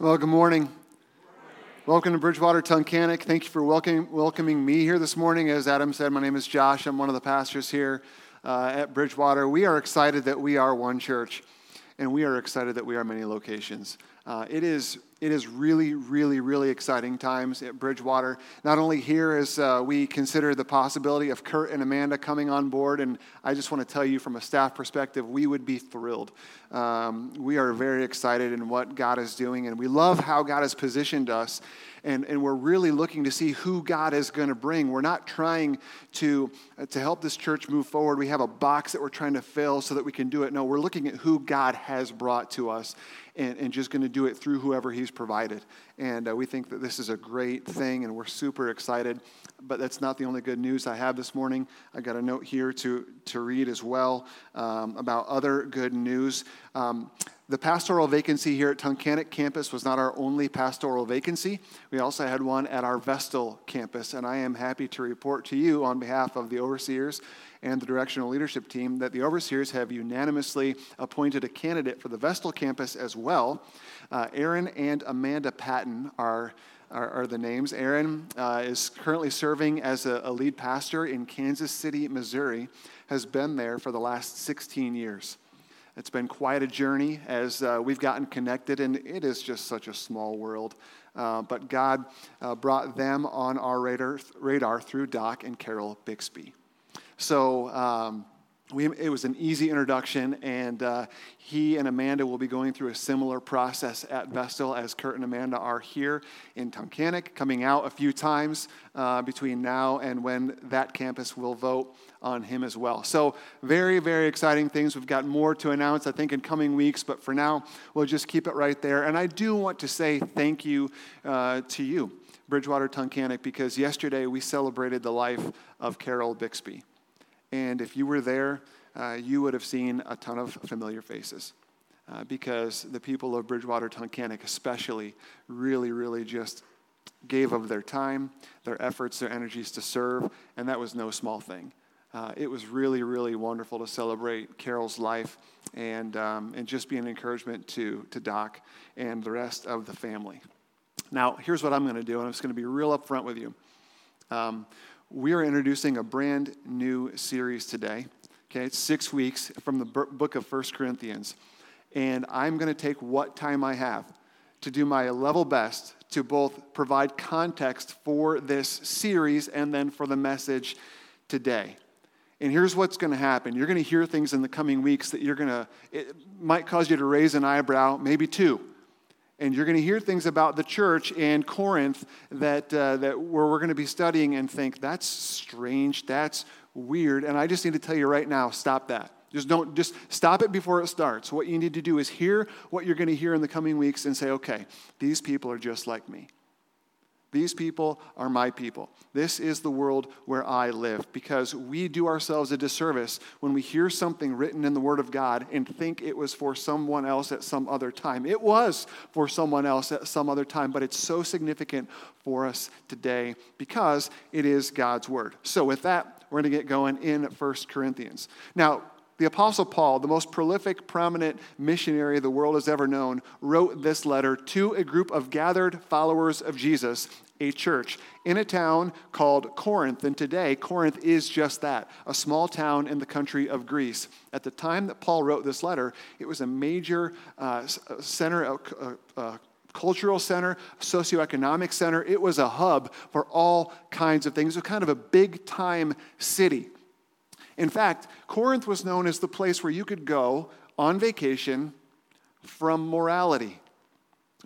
Well, good morning. Welcome to Bridgewater Tunkhannock. Thank you for welcoming, welcoming me here this morning. As Adam said, my name is Josh. I'm one of the pastors here uh, at Bridgewater. We are excited that we are one church, and we are excited that we are many locations. Uh, it is it is really, really, really exciting times at Bridgewater. Not only here as uh, we consider the possibility of Kurt and Amanda coming on board, and I just want to tell you from a staff perspective, we would be thrilled. Um, we are very excited in what God is doing, and we love how God has positioned us and, and we're really looking to see who God is going to bring. We're not trying to, uh, to help this church move forward. We have a box that we're trying to fill so that we can do it. No, we're looking at who God has brought to us and, and just going to do it through whoever He's provided. And uh, we think that this is a great thing, and we're super excited. But that's not the only good news I have this morning. I got a note here to, to read as well um, about other good news. Um, the pastoral vacancy here at Tunkhannock campus was not our only pastoral vacancy. We also had one at our Vestal campus, and I am happy to report to you on behalf of the overseers and the directional leadership team that the overseers have unanimously appointed a candidate for the Vestal campus as well. Uh, Aaron and Amanda Patton are are, are, the names. Aaron uh, is currently serving as a, a, lead pastor in Kansas City, Missouri, has been there for the last 16 years. It's been quite a journey as uh, we've gotten connected, and it is just such a small world. Uh, but God uh, brought them on our radar, radar through Doc and Carol Bixby. So um, we, it was an easy introduction, and uh, he and Amanda will be going through a similar process at Vestal as Kurt and Amanda are here in Tunkhannock, coming out a few times uh, between now and when that campus will vote on him as well. So, very, very exciting things. We've got more to announce, I think, in coming weeks, but for now, we'll just keep it right there. And I do want to say thank you uh, to you, Bridgewater Tunkhannock, because yesterday we celebrated the life of Carol Bixby. And if you were there, uh, you would have seen a ton of familiar faces. Uh, because the people of Bridgewater Tunkhannock, especially, really, really just gave of their time, their efforts, their energies to serve, and that was no small thing. Uh, it was really, really wonderful to celebrate Carol's life and, um, and just be an encouragement to, to Doc and the rest of the family. Now, here's what I'm going to do, and I'm just going to be real upfront with you. Um, we are introducing a brand new series today. Okay, it's six weeks from the book of First Corinthians. And I'm going to take what time I have to do my level best to both provide context for this series and then for the message today. And here's what's going to happen you're going to hear things in the coming weeks that you're going to, it might cause you to raise an eyebrow, maybe two and you're going to hear things about the church in Corinth that, uh, that where we're going to be studying and think, that's strange, that's weird. And I just need to tell you right now, stop that. Just don't, just stop it before it starts. What you need to do is hear what you're going to hear in the coming weeks and say, okay, these people are just like me. These people are my people. This is the world where I live because we do ourselves a disservice when we hear something written in the Word of God and think it was for someone else at some other time. It was for someone else at some other time, but it's so significant for us today because it is God's Word. So, with that, we're going to get going in 1 Corinthians. Now, the Apostle Paul, the most prolific, prominent missionary the world has ever known, wrote this letter to a group of gathered followers of Jesus, a church, in a town called Corinth. And today, Corinth is just that a small town in the country of Greece. At the time that Paul wrote this letter, it was a major uh, uh center, a, uh, uh, cultural center, socioeconomic center. It was a hub for all kinds of things. It was kind of a big time city. In fact, Corinth was known as the place where you could go on vacation from morality.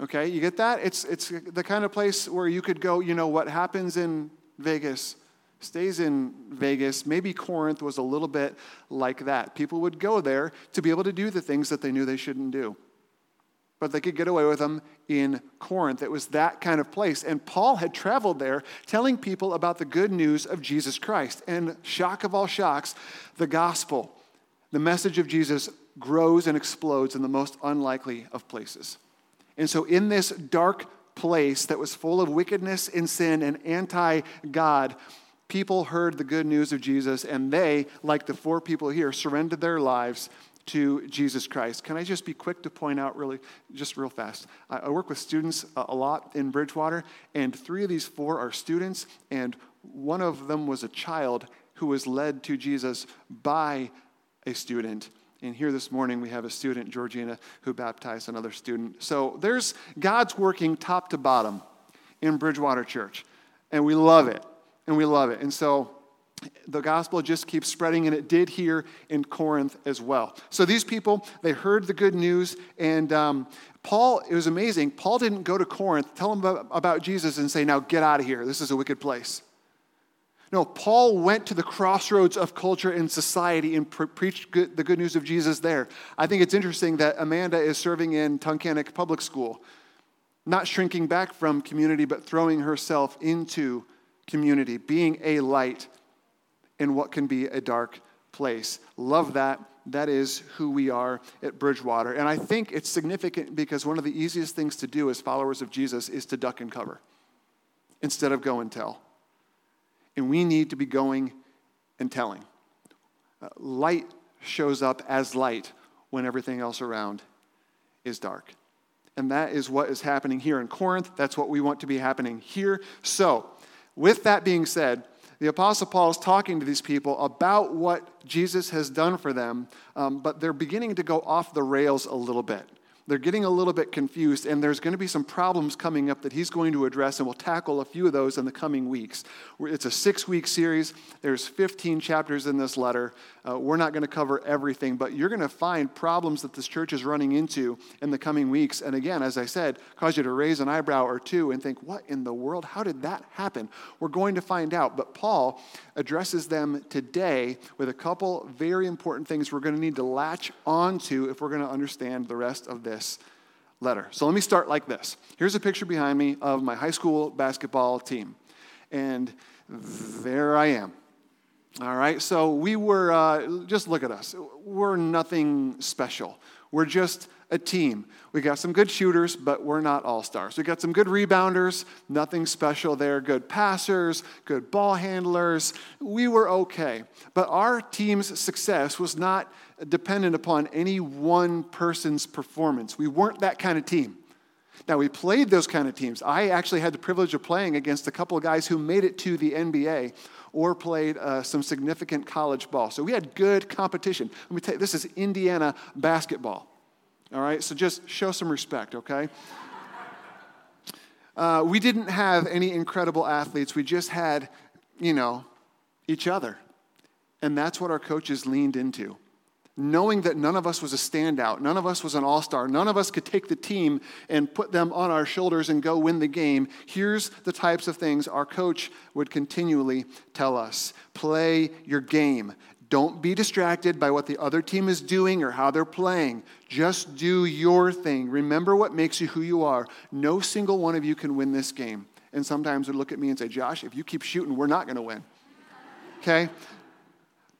Okay, you get that? It's, it's the kind of place where you could go, you know, what happens in Vegas stays in Vegas. Maybe Corinth was a little bit like that. People would go there to be able to do the things that they knew they shouldn't do but they could get away with them in Corinth. It was that kind of place. And Paul had traveled there telling people about the good news of Jesus Christ. And shock of all shocks, the gospel, the message of Jesus, grows and explodes in the most unlikely of places. And so, in this dark place that was full of wickedness and sin and anti God, people heard the good news of Jesus, and they, like the four people here, surrendered their lives to Jesus Christ. Can I just be quick to point out, really, just real fast? I work with students a lot in Bridgewater, and three of these four are students, and one of them was a child who was led to Jesus by a student. And here this morning we have a student, Georgina, who baptized another student. So there's God's working top to bottom in Bridgewater Church, and we love it, and we love it. And so the gospel just keeps spreading, and it did here in Corinth as well. So these people, they heard the good news, and um, Paul, it was amazing. Paul didn't go to Corinth, tell them about, Jesus, and say, Now get out of here. This is a wicked place. No, Paul went to the crossroads of culture and society and pre- preached good, the good news of Jesus there. I think it's interesting that Amanda is serving in Tunkhannock Public School, not shrinking back from community, but throwing herself into community, being a light in what can be a dark place. Love that. That is who we are at Bridgewater. And I think it's significant because one of the easiest things to do as followers of Jesus is to duck and cover instead of go and tell. And we need to be going and telling. Uh, light shows up as light when everything else around is dark. And that is what is happening here in Corinth. That's what we want to be happening here. So, with that being said, the Apostle Paul is talking to these people about what Jesus has done for them, um, but they're beginning to go off the rails a little bit. They're getting a little bit confused, and there's going to be some problems coming up that he's going to address, and we'll tackle a few of those in the coming weeks. It's a six week series. There's 15 chapters in this letter. Uh, we're not going to cover everything, but you're going to find problems that this church is running into in the coming weeks. And again, as I said, cause you to raise an eyebrow or two and think, what in the world? How did that happen? We're going to find out. But Paul addresses them today with a couple very important things we're going to need to latch onto if we're going to understand the rest of this letter. So let me start like this. Here's a picture behind me of my high school basketball team. And there I am. All right, so we were, uh, just look at us. We're nothing special. We're just a team. We got some good shooters, but we're not all stars. We got some good rebounders, nothing special there. Good passers, good ball handlers. We were okay. But our team's success was not dependent upon any one person's performance. We weren't that kind of team. Now, we played those kind of teams. I actually had the privilege of playing against a couple of guys who made it to the NBA or played uh, some significant college ball. So we had good competition. Let me tell you, this is Indiana basketball. All right, so just show some respect, okay? Uh, we didn't have any incredible athletes. We just had, you know, each other. And that's what our coaches leaned into knowing that none of us was a standout, none of us was an all star, none of us could take the team and put them on our shoulders and go win the game, here's the types of things our coach would continually tell us play your game. Don't be distracted by what the other team is doing or how they're playing. Just do your thing. Remember what makes you who you are. No single one of you can win this game. And sometimes they look at me and say, Josh, if you keep shooting, we're not going to win. Okay?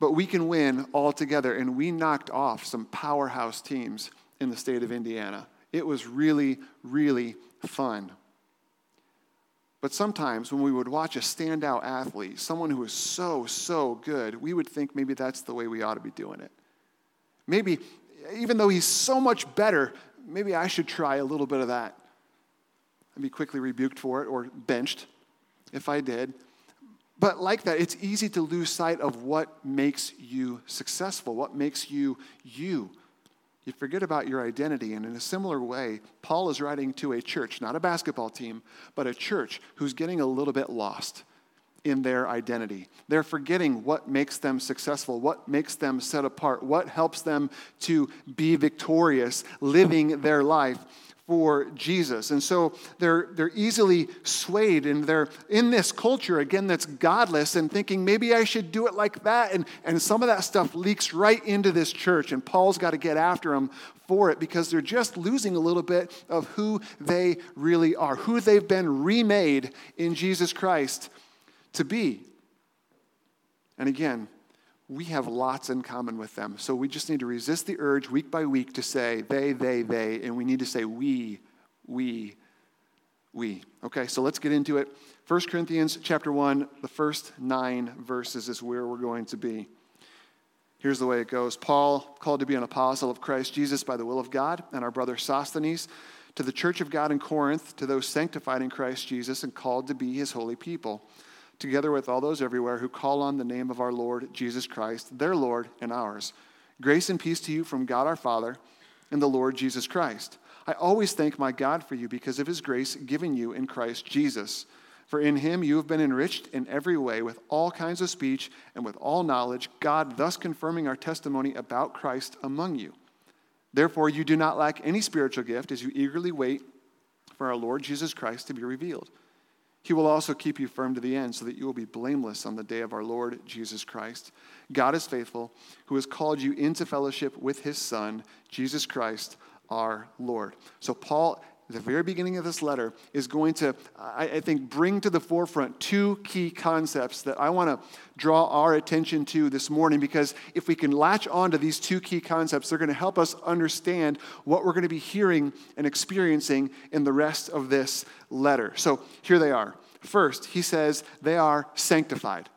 But we can win all together. And we knocked off some powerhouse teams in the state of Indiana. It was really, really fun. But sometimes when we would watch a standout athlete, someone who was so, so good, we would think maybe that's the way we ought to be doing it. Maybe, even though he's so much better, maybe I should try a little bit of that. I'd be quickly rebuked for it or benched if I did. But like that, it's easy to lose sight of what makes you successful, what makes you you. You forget about your identity. And in a similar way, Paul is writing to a church, not a basketball team, but a church who's getting a little bit lost in their identity. They're forgetting what makes them successful, what makes them set apart, what helps them to be victorious living their life for Jesus. And so they're, they're easily swayed and they're in this culture, again, that's godless and thinking, maybe I should do it like that. And, and some of that stuff leaks right into this church. And Paul's got to get after them for it because they're just losing a little bit of who they really are, who they've been remade in Jesus Christ to be. And again, we have lots in common with them. So we just need to resist the urge week by week to say they, they, they, and we need to say we, we, we. Okay, so let's get into it. 1 Corinthians chapter 1, the first nine verses is where we're going to be. Here's the way it goes Paul, called to be an apostle of Christ Jesus by the will of God, and our brother Sosthenes, to the church of God in Corinth, to those sanctified in Christ Jesus and called to be his holy people, together with all those everywhere who call on the name of our Lord Jesus Christ, their Lord and ours. Grace and peace to you from God our Father and the Lord Jesus Christ. I always thank my God for you because of his grace given you in Christ Jesus. For in him you have been enriched in every way with all kinds of speech and with all knowledge, God thus confirming our testimony about Christ among you. Therefore, you do not lack any spiritual gift as you eagerly wait for our Lord Jesus Christ to be revealed. He will also keep you firm to the end so that you will be blameless on the day of our Lord Jesus Christ. God is faithful, who has called you into fellowship with his Son, Jesus Christ, our Lord. So, Paul the very beginning of this letter is going to, I, I, think, bring to the forefront two key concepts that I want to draw our attention to this morning because if we can latch on to these two key concepts, they're going to help us understand what we're going to be hearing and experiencing in the rest of this letter. So here they are. First, he says they are sanctified.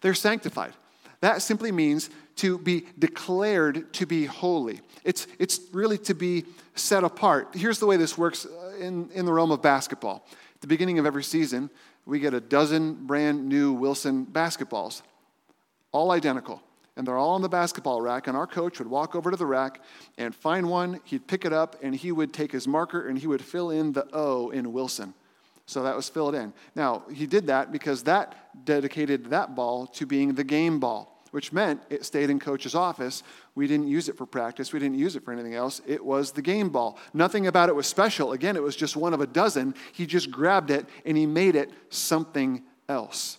They're sanctified. That simply means to be declared to be holy. It's, it's really to be set apart. Here's the way this works uh, in, in the realm of basketball. At the beginning of every season, we get a dozen brand new Wilson basketballs, all identical. And they're all on the basketball rack, and our coach would walk over to the rack and find one, he'd pick it up, and he would take his marker and he would fill in the O in Wilson. So that was filled in. Now, he did that because that dedicated that ball to being the game ball which meant it stayed in coach's office. We didn't use it for practice. We didn't use it for anything else. It was the game ball. Nothing about it was special. Again, it was just one of a dozen. He just grabbed it and he made it something else.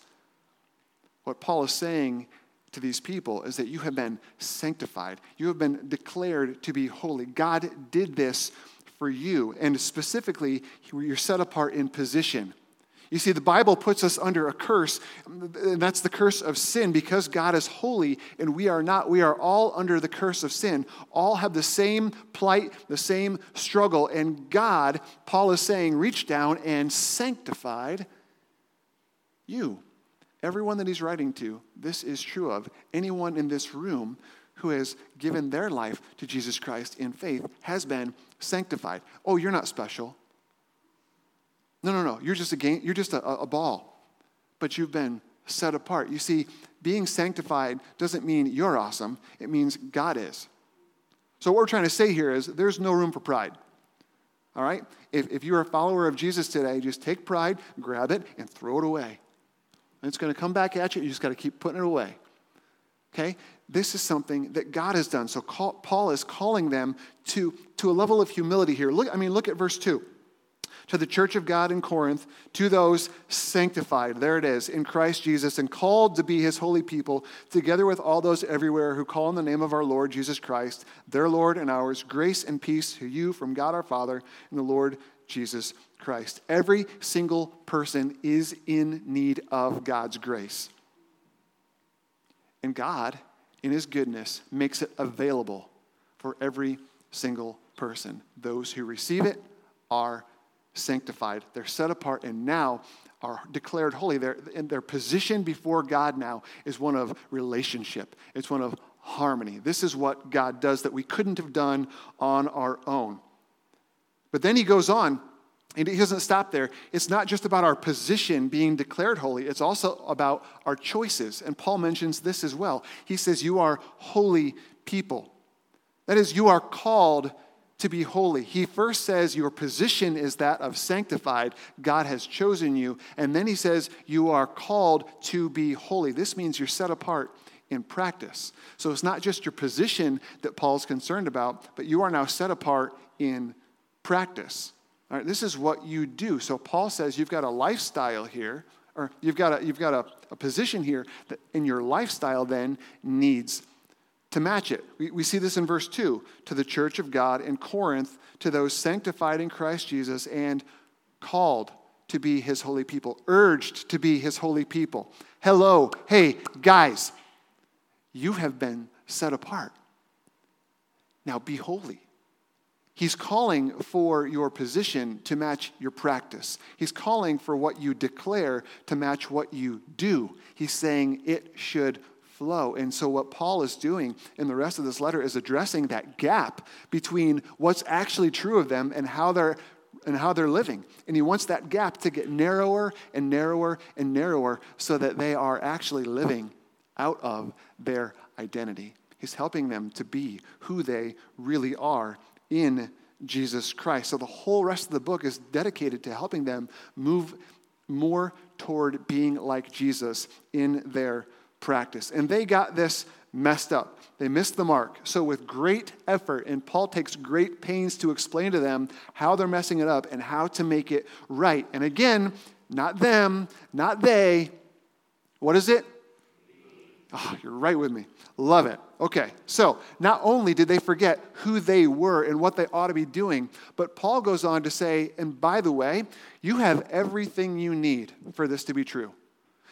What Paul is saying to these people is that you have been sanctified, you have been declared to be holy. God did this for you, and specifically, you're set apart in position. You see, the Bible puts us under a curse, and that's the curse of sin because God is holy and we are not. We are all under the curse of sin. All have the same plight, the same struggle. And God, Paul is saying, reached down and sanctified you. Everyone that he's writing to, this is true of. Anyone in this room who has given their life to Jesus Christ in faith has been sanctified. Oh, you're not special. No, no, no. You're just a game, you're just a, a ball. But you've been set apart. You see, being sanctified doesn't mean you're awesome, it means God is. So, what we're trying to say here is there's no room for pride. All right? If, if you're a follower of Jesus today, just take pride, grab it, and throw it away. And it's going to come back at you. You just got to keep putting it away. Okay? This is something that God has done. So, call, Paul is calling them to, to a level of humility here. Look, I mean, look at verse 2 to the church of God in Corinth, to those sanctified, there it is, in Christ Jesus, and called to be his holy people, together with all those everywhere who call on the name of our Lord Jesus Christ, their Lord and ours, grace and peace to you from God our Father and the Lord Jesus Christ. Every single person is in need of God's grace. And God, in his goodness, makes it available for every single person. Those who receive it are sanctified. They're set apart and now are declared holy. They're, and their position before God now is one of relationship, it's one of harmony. This is what God does that we couldn't have done on our own. But then he goes on, and he doesn't stop there. It's not just about our position being declared holy, it's also about our choices. And Paul mentions this as well. He says, You are holy people. That is, you are called to be holy. He first says your position is that of sanctified. God has chosen you. And then he says you are called to be holy. This means you're set apart in practice. So it's not just your position that Paul's concerned about, but you are now set apart in practice. All right, this is what you do. So Paul says you've got a lifestyle here, or you've got a, you've got a, a position here that in your lifestyle then needs to match it. We, we see this in verse 2 to the church of God in Corinth, to those sanctified in Christ Jesus and called to be his holy people, urged to be his holy people. Hello, hey, guys, you have been set apart. Now be holy. He's calling for your position to match your practice. He's calling for what you declare to match what you do. He's saying it should flow. And so, what Paul is doing in the rest of this letter is addressing that gap between what's actually true of them and how they're and how they're living. And he wants that gap to get narrower and narrower and narrower so that they are actually living out of their identity. He's helping them to be who they really are in Jesus Christ. So the whole rest of the book is dedicated to helping them move more toward being like Jesus in their practice. And they got this messed up. They missed the mark. So, with great effort, and Paul takes great pains to explain to them how they're messing it up and how to make it right. And again, not them, not they. What is it? Oh, you're right with me. Love it. Okay, so not only did they forget who they were and what they ought to be doing, but Paul goes on to say, and by the way, you have everything you need for this to be true.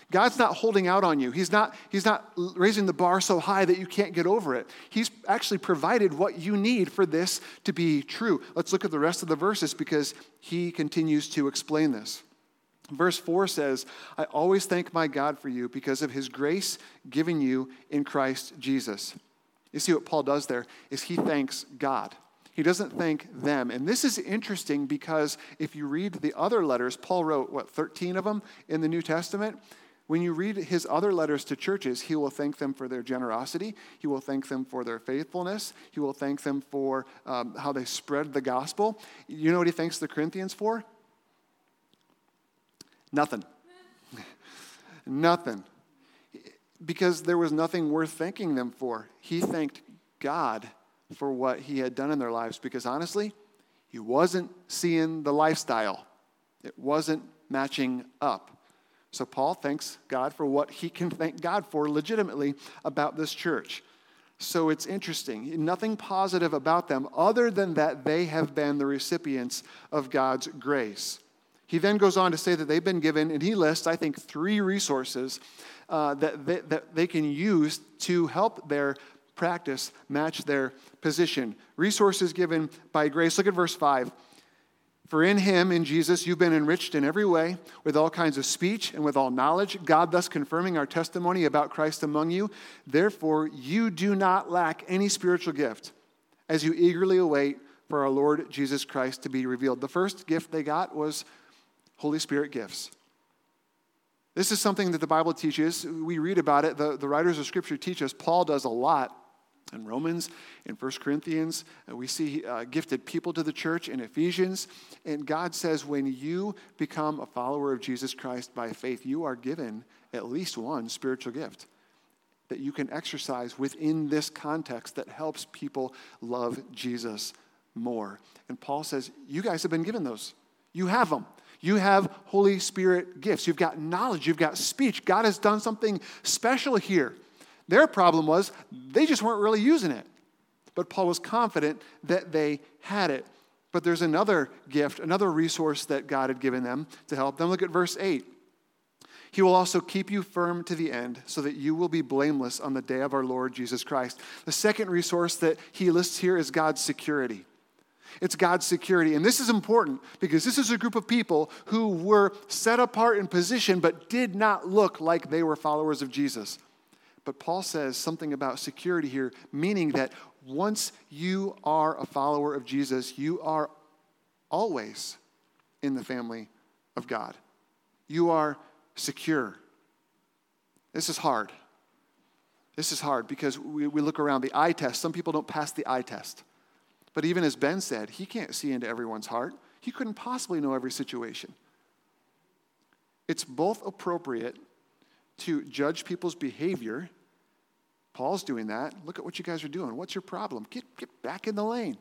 God's not holding out on you. He's not, he's not raising the bar so high that you can't get over it. He's actually provided what you need for this to be true. Let's look at the rest of the verses because he continues to explain this. Verse 4 says, I always thank my God for you because of his grace given you in Christ Jesus. You see what Paul does there is he thanks God. He doesn't thank them. And this is interesting because if you read the other letters, Paul wrote, what, 13 of them in the New Testament? When you read his other letters to churches, he will thank them for their generosity. He will thank them for their faithfulness. He will thank them for um, how they spread the gospel. You know what he thanks the Corinthians for? Nothing. nothing. Because there was nothing worth thanking them for. He thanked God for what he had done in their lives because honestly, he wasn't seeing the lifestyle, it wasn't matching up. So Paul thanks God for what he can thank God for legitimately about this church. So it's interesting. Nothing positive about them other than that they have been the recipients of God's grace. He then goes on to say that they've been given, and he lists, I think, three resources uh, that, they, that they can use to help their practice match their position. Resources given by grace. Look at verse 5. For in him, in Jesus, you've been enriched in every way with all kinds of speech and with all knowledge, God thus confirming our testimony about Christ among you. Therefore, you do not lack any spiritual gift as you eagerly await for our Lord Jesus Christ to be revealed. The first gift they got was Holy Spirit gifts. This is something that the Bible teaches. We read about it. The, the writers of Scripture teach us. Paul does a lot in Romans, in 1 Corinthians. We see uh, gifted people to the church in Ephesians. And God says when you become a follower of Jesus Christ by faith, you are given at least one spiritual gift that you can exercise within this context that helps people love Jesus more. And Paul says, You guys have been given those. You have them. You have Holy Spirit gifts. You've got knowledge. You've got speech. God has done something special here. Their problem was they just weren't really using it. But Paul was confident that they had it. But there's another gift, another resource that God had given them to help them. Look at verse 8. He will also keep you firm to the end so that you will be blameless on the day of our Lord Jesus Christ. The second resource that he lists here is God's security. It's God's security. And this is important because this is a group of people who were set apart in position but did not look like they were followers of Jesus. But Paul says something about security here, meaning that once you are a follower of Jesus, you are always in the family of God. You are secure. This is hard. This is hard because we, we look around the eye test. Some people don't pass the eye test. But even as Ben said, he can't see into everyone's heart. He couldn't possibly know every situation. It's both appropriate to judge people's behavior. Paul's doing that. Look at what you guys are doing. What's your problem? Get, get back in the lane.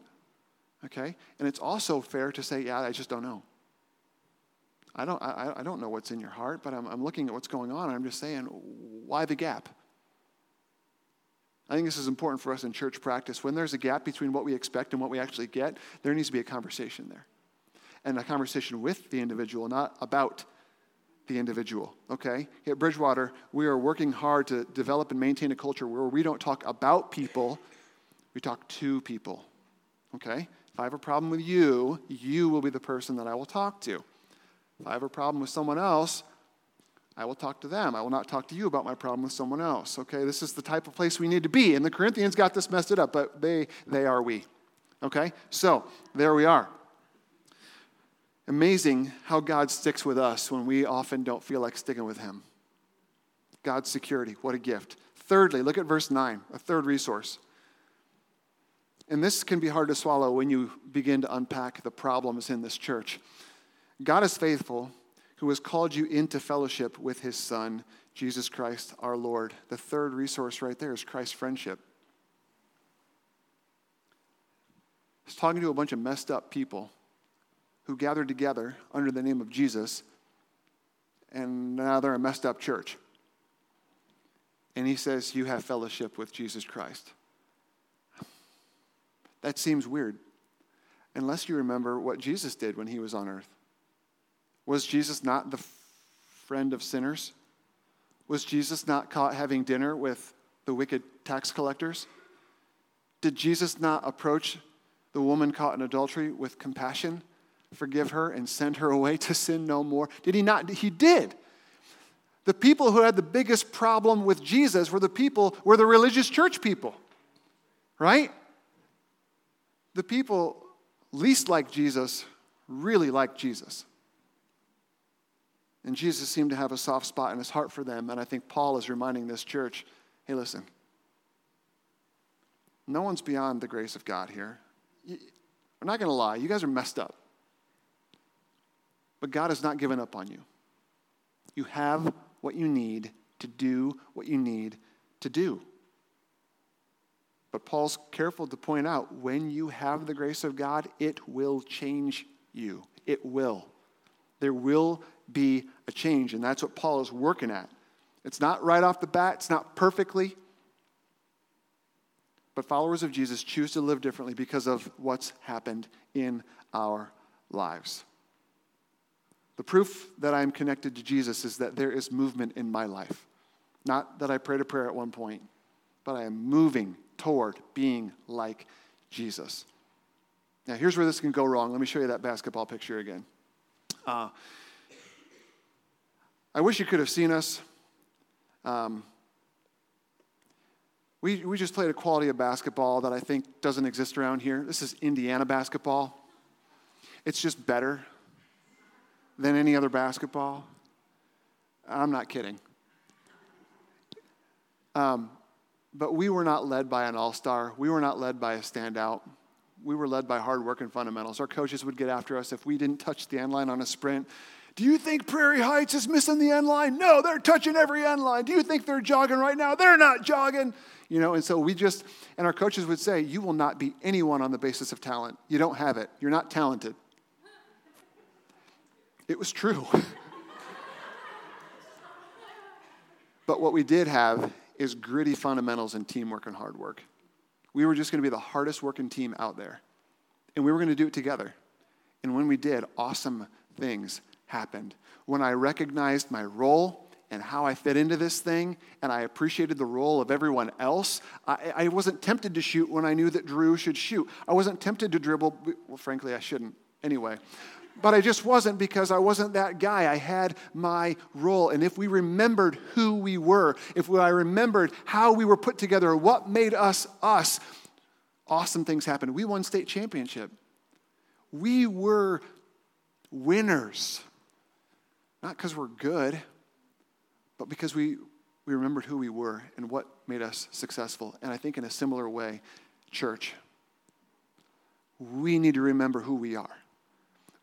Okay? And it's also fair to say, yeah, I just don't know. I don't, I, I don't know what's in your heart, but I'm, I'm looking at what's going on, and I'm just saying, why the gap? I think this is important for us in church practice. When there's a gap between what we expect and what we actually get, there needs to be a conversation there. And a conversation with the individual, not about the individual, okay? At Bridgewater, we are working hard to develop and maintain a culture where we don't talk about people, we talk to people, okay? If I have a problem with you, you will be the person that I will talk to. If I have a problem with someone else, I will talk to them. I will not talk to you about my problem with someone else. Okay, this is the type of place we need to be. And the Corinthians got this messed it up, but they, they are we. Okay, so there we are. Amazing how God sticks with us when we often don't feel like sticking with Him. God's security, what a gift. Thirdly, look at verse 9, a third resource. And this can be hard to swallow when you begin to unpack the problems in this church. God is faithful, who has called you into fellowship with his Son, Jesus Christ our Lord. The third resource right there is Christ's friendship. Was talking to a bunch of messed up people who gathered together under the name of Jesus, and now they're a messed up church. And he says, You have fellowship with Jesus Christ. That seems weird, unless you remember what Jesus did when he was on earth. Was Jesus not the friend of sinners? Was Jesus not caught having dinner with the wicked tax collectors? Did Jesus not approach the woman caught in adultery with compassion, forgive her, and send her away to sin no more? Did he not? He did. The people who had the biggest problem with Jesus were the people, were the religious church people, right? The people least like Jesus really like Jesus. And Jesus seemed to have a soft spot in his heart for them. And I think Paul is reminding this church hey, listen, no one's beyond the grace of God here. I'm not going to lie, you guys are messed up. But God has not given up on you. You have what you need to do what you need to do. But Paul's careful to point out when you have the grace of God, it will change you. It will. There will be a change. And that's what Paul is working at. It's not right off the bat, it's not perfectly. But followers of Jesus choose to live differently because of what's happened in our lives. The proof that I'm connected to Jesus is that there is movement in my life. Not that I prayed a prayer at one point, but I am moving toward being like Jesus. Now, here's where this can go wrong. Let me show you that basketball picture again. Uh, I wish you could have seen us. Um, we, we just played a quality of basketball that I think doesn't exist around here. This is Indiana basketball. It's just better than any other basketball. I'm not kidding. Um, but we were not led by an all star. We were not led by a standout. We were led by hard work and fundamentals. Our coaches would get after us if we didn't touch the end line on a sprint. Do you think Prairie Heights is missing the end line? No, they're touching every end line. Do you think they're jogging right now? They're not jogging. You know, and so we just, and our coaches would say, You will not be anyone on the basis of talent. You don't have it. You're not talented. It was true. but what we did have is gritty fundamentals and teamwork and hard work. We were just going to be the hardest working team out there. And we were going to do it together. And when we did, awesome things happened. When I recognized my role and how I fit into this thing, and I appreciated the role of everyone else, I, I wasn't tempted to shoot when I knew that Drew should shoot. I wasn't tempted to dribble. Well, frankly, I shouldn't anyway. But I just wasn't because I wasn't that guy. I had my role. And if we remembered who we were, if I remembered how we were put together, what made us us, awesome things happened. We won state championship. We were winners. Not because we're good, but because we, we remembered who we were and what made us successful. And I think in a similar way, church, we need to remember who we are.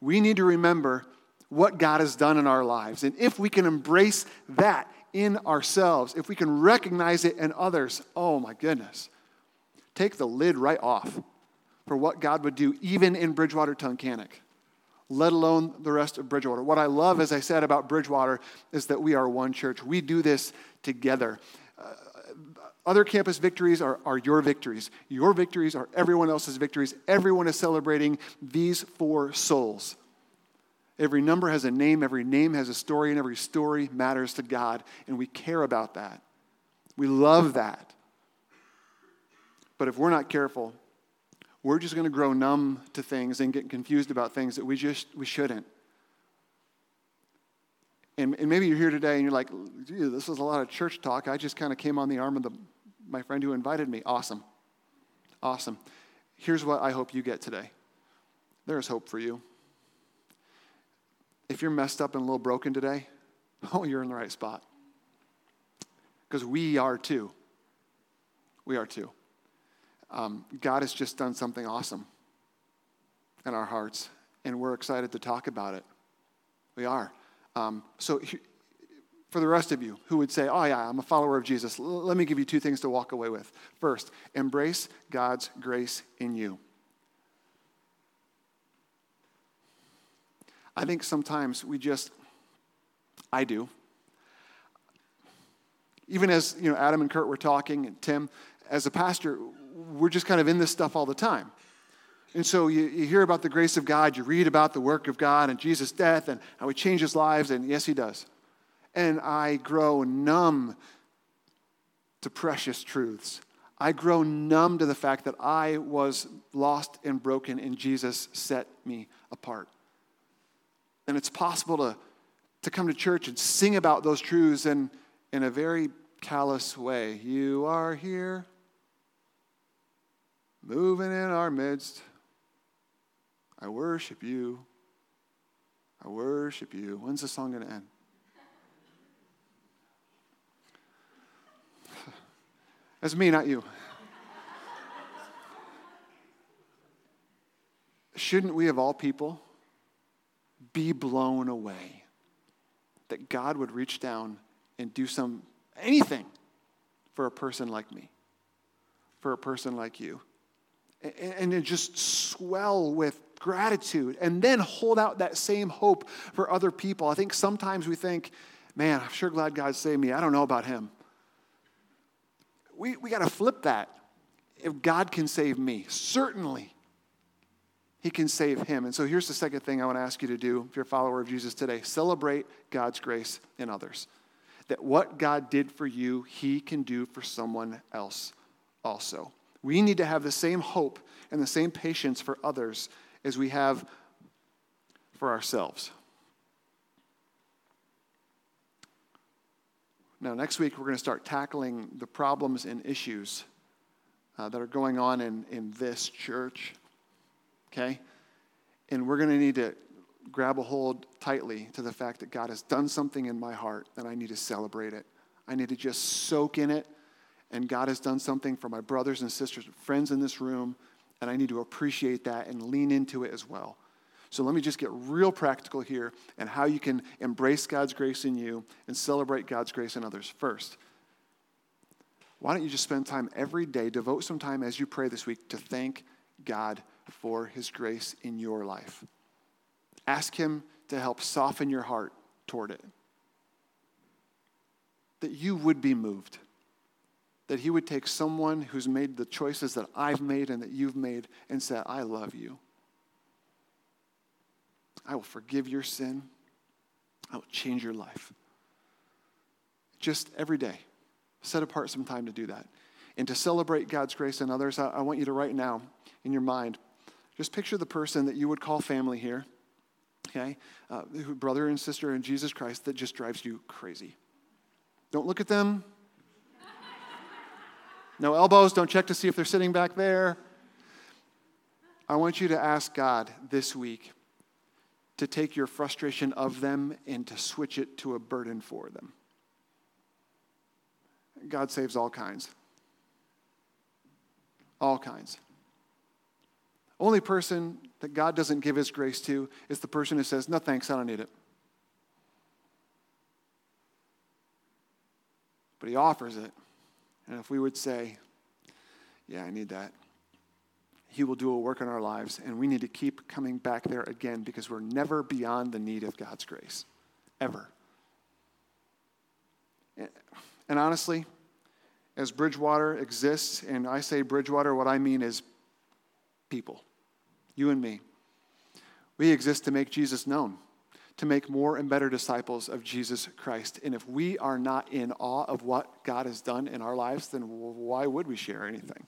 We need to remember what God has done in our lives. And if we can embrace that in ourselves, if we can recognize it in others, oh my goodness, take the lid right off for what God would do even in Bridgewater Tunkhannock let alone the rest of Bridgewater. What I love, as I said about Bridgewater, is that we are one church. We do this together. Other campus victories are, are your victories. Your victories are everyone else's victories. Everyone is celebrating these four souls. Every number has a name, every name has a story, and every story matters to God, and we care about that. We love that. But if we're not careful, we're just going to grow numb to things and get confused about things that we just we shouldn't. And, and maybe you're here today and you're like, this is a lot of church talk. I just kind of came on the arm of the, my friend who invited me. Awesome. Awesome. Here's what I hope you get today there is hope for you. If you're messed up and a little broken today, oh, you're in the right spot. Because we are too. We are too. Um, God has just done something awesome in our hearts, and we're excited to talk about it. We are. Um, so, for the rest of you who would say, Oh, yeah, I'm a follower of Jesus, l- let me give you two things to walk away with. First, embrace God's grace in you. I think sometimes we just, I do. Even as you know, Adam and Kurt were talking, and Tim, as a pastor, we're just kind of in this stuff all the time. And so you, you hear about the grace of God, you read about the work of God and Jesus' death and how he changes lives, and yes, he does. And I grow numb to precious truths. I grow numb to the fact that I was lost and broken, and Jesus set me apart. And it's possible to, to come to church and sing about those truths in, in a very callous way. You are here, moving in our midst. I worship you. I worship you. When's the song going to end? That's me, not you. Shouldn't we, of all people, be blown away that God would reach down and do some anything for a person like me, for a person like you, and, and just swell with gratitude and then hold out that same hope for other people. I think sometimes we think, man, I'm sure glad God saved me. I don't know about him. We, we got to flip that. If God can save me, certainly he can save him. And so here's the second thing I want to ask you to do if you're a follower of Jesus today celebrate God's grace in others. That what God did for you, he can do for someone else also. We need to have the same hope and the same patience for others as we have for ourselves. Now, next week, we're going to start tackling the problems and issues uh, that are going on in, in this church. Okay? And we're going to need to grab a hold tightly to the fact that God has done something in my heart and I need to celebrate it. I need to just soak in it. And God has done something for my brothers and sisters, friends in this room and I need to appreciate that and lean into it as well. So let me just get real practical here and how you can embrace God's grace in you and celebrate God's grace in others. First, why don't you just spend time every day, devote some time as you pray this week to thank God for his grace in your life. Ask him to help soften your heart toward it. That you would be moved that he would take someone who's made the choices that I've made and that you've made and say, I love you. I will forgive your sin. I will change your life. Just every day, set apart some time to do that. And to celebrate God's grace in others, I, I want you to right now in your mind, just picture the person that you would call family here, okay? Uh, brother and sister in Jesus Christ that just drives you crazy. Don't look at them, no elbows, don't check to see if they're sitting back there. I want you to ask God this week to take your frustration of them and to switch it to a burden for them. God saves all kinds. All kinds. Only person that God doesn't give his grace to is the person who says, No thanks, I don't need it. But he offers it. And if we would say, Yeah, I need that, He will do a work in our lives. And we need to keep coming back there again because we're never beyond the need of God's grace. Ever. And honestly, as Bridgewater exists, and I say Bridgewater, what I mean is people, you and me. We exist to make Jesus known to make more and better disciples of Jesus Christ. And if we are not in awe of what God has done in our lives, then why would we share anything?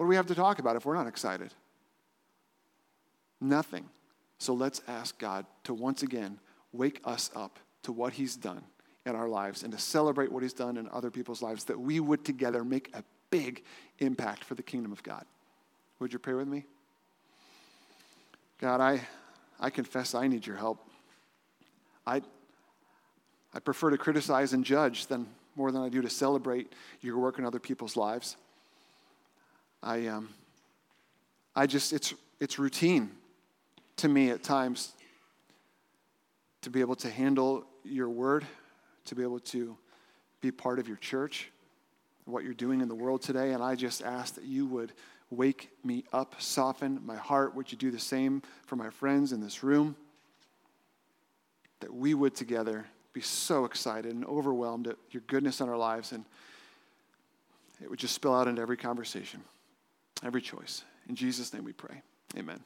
What do we have to talk about if we're not excited? Nothing. So let's ask God to once again wake us up to what He's done in our lives and to celebrate what He's done in other people's lives, that we would together make a big impact for the kingdom of God. Would you pray with me? God, I, I confess I need your help. I, I prefer to criticize and judge than more than I do to celebrate your work in other people's lives. I, um, I just, it's, it's routine to me at times to be able to handle your word, to be able to be part of your church, what you're doing in the world today. And I just ask that you would wake me up, soften my heart. Would you do the same for my friends in this room? That we would together be so excited and overwhelmed at your goodness in our lives, and it would just spill out into every conversation, every choice. In Jesus' name we pray. Amen.